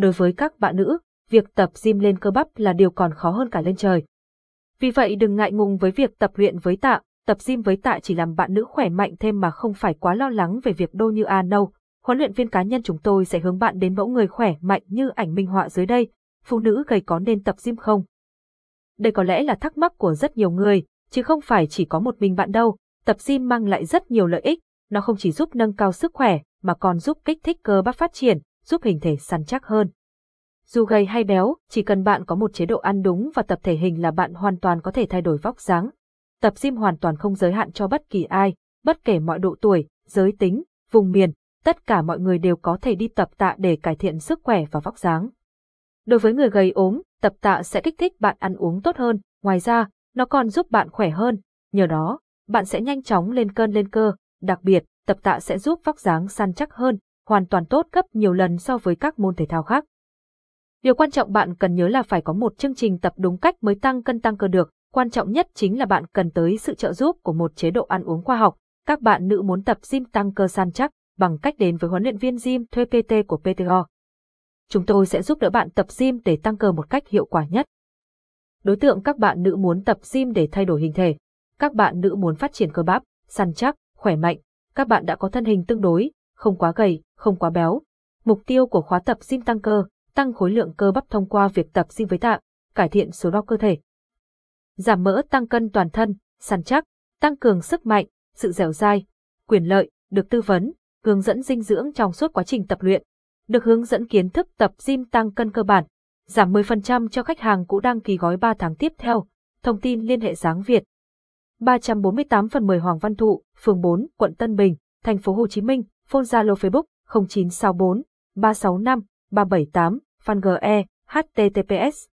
đối với các bạn nữ, việc tập gym lên cơ bắp là điều còn khó hơn cả lên trời. Vì vậy đừng ngại ngùng với việc tập luyện với tạ, tập gym với tạ chỉ làm bạn nữ khỏe mạnh thêm mà không phải quá lo lắng về việc đô như A nâu. Huấn luyện viên cá nhân chúng tôi sẽ hướng bạn đến mẫu người khỏe mạnh như ảnh minh họa dưới đây. Phụ nữ gầy có nên tập gym không? Đây có lẽ là thắc mắc của rất nhiều người, chứ không phải chỉ có một mình bạn đâu. Tập gym mang lại rất nhiều lợi ích, nó không chỉ giúp nâng cao sức khỏe, mà còn giúp kích thích cơ bắp phát triển, giúp hình thể săn chắc hơn. Dù gầy hay béo, chỉ cần bạn có một chế độ ăn đúng và tập thể hình là bạn hoàn toàn có thể thay đổi vóc dáng. Tập gym hoàn toàn không giới hạn cho bất kỳ ai, bất kể mọi độ tuổi, giới tính, vùng miền, tất cả mọi người đều có thể đi tập tạ để cải thiện sức khỏe và vóc dáng. Đối với người gầy ốm, tập tạ sẽ kích thích bạn ăn uống tốt hơn, ngoài ra, nó còn giúp bạn khỏe hơn, nhờ đó, bạn sẽ nhanh chóng lên cân lên cơ, đặc biệt, tập tạ sẽ giúp vóc dáng săn chắc hơn, hoàn toàn tốt gấp nhiều lần so với các môn thể thao khác. Điều quan trọng bạn cần nhớ là phải có một chương trình tập đúng cách mới tăng cân tăng cơ được, quan trọng nhất chính là bạn cần tới sự trợ giúp của một chế độ ăn uống khoa học. Các bạn nữ muốn tập gym tăng cơ săn chắc bằng cách đến với huấn luyện viên gym thuê PT của PTO. Chúng tôi sẽ giúp đỡ bạn tập gym để tăng cơ một cách hiệu quả nhất. Đối tượng các bạn nữ muốn tập gym để thay đổi hình thể. Các bạn nữ muốn phát triển cơ bắp, săn chắc, khỏe mạnh. Các bạn đã có thân hình tương đối, không quá gầy, không quá béo. Mục tiêu của khóa tập gym tăng cơ, tăng khối lượng cơ bắp thông qua việc tập gym với tạng, cải thiện số đo cơ thể. Giảm mỡ tăng cân toàn thân, săn chắc, tăng cường sức mạnh, sự dẻo dai, quyền lợi, được tư vấn, hướng dẫn dinh dưỡng trong suốt quá trình tập luyện, được hướng dẫn kiến thức tập gym tăng cân cơ bản, giảm 10% cho khách hàng cũ đăng ký gói 3 tháng tiếp theo. Thông tin liên hệ Giáng Việt. 348 phần 10 Hoàng Văn Thụ, phường 4, quận Tân Bình, thành phố Hồ Chí Minh, phone Zalo Facebook 0964 365 378, fan GE, https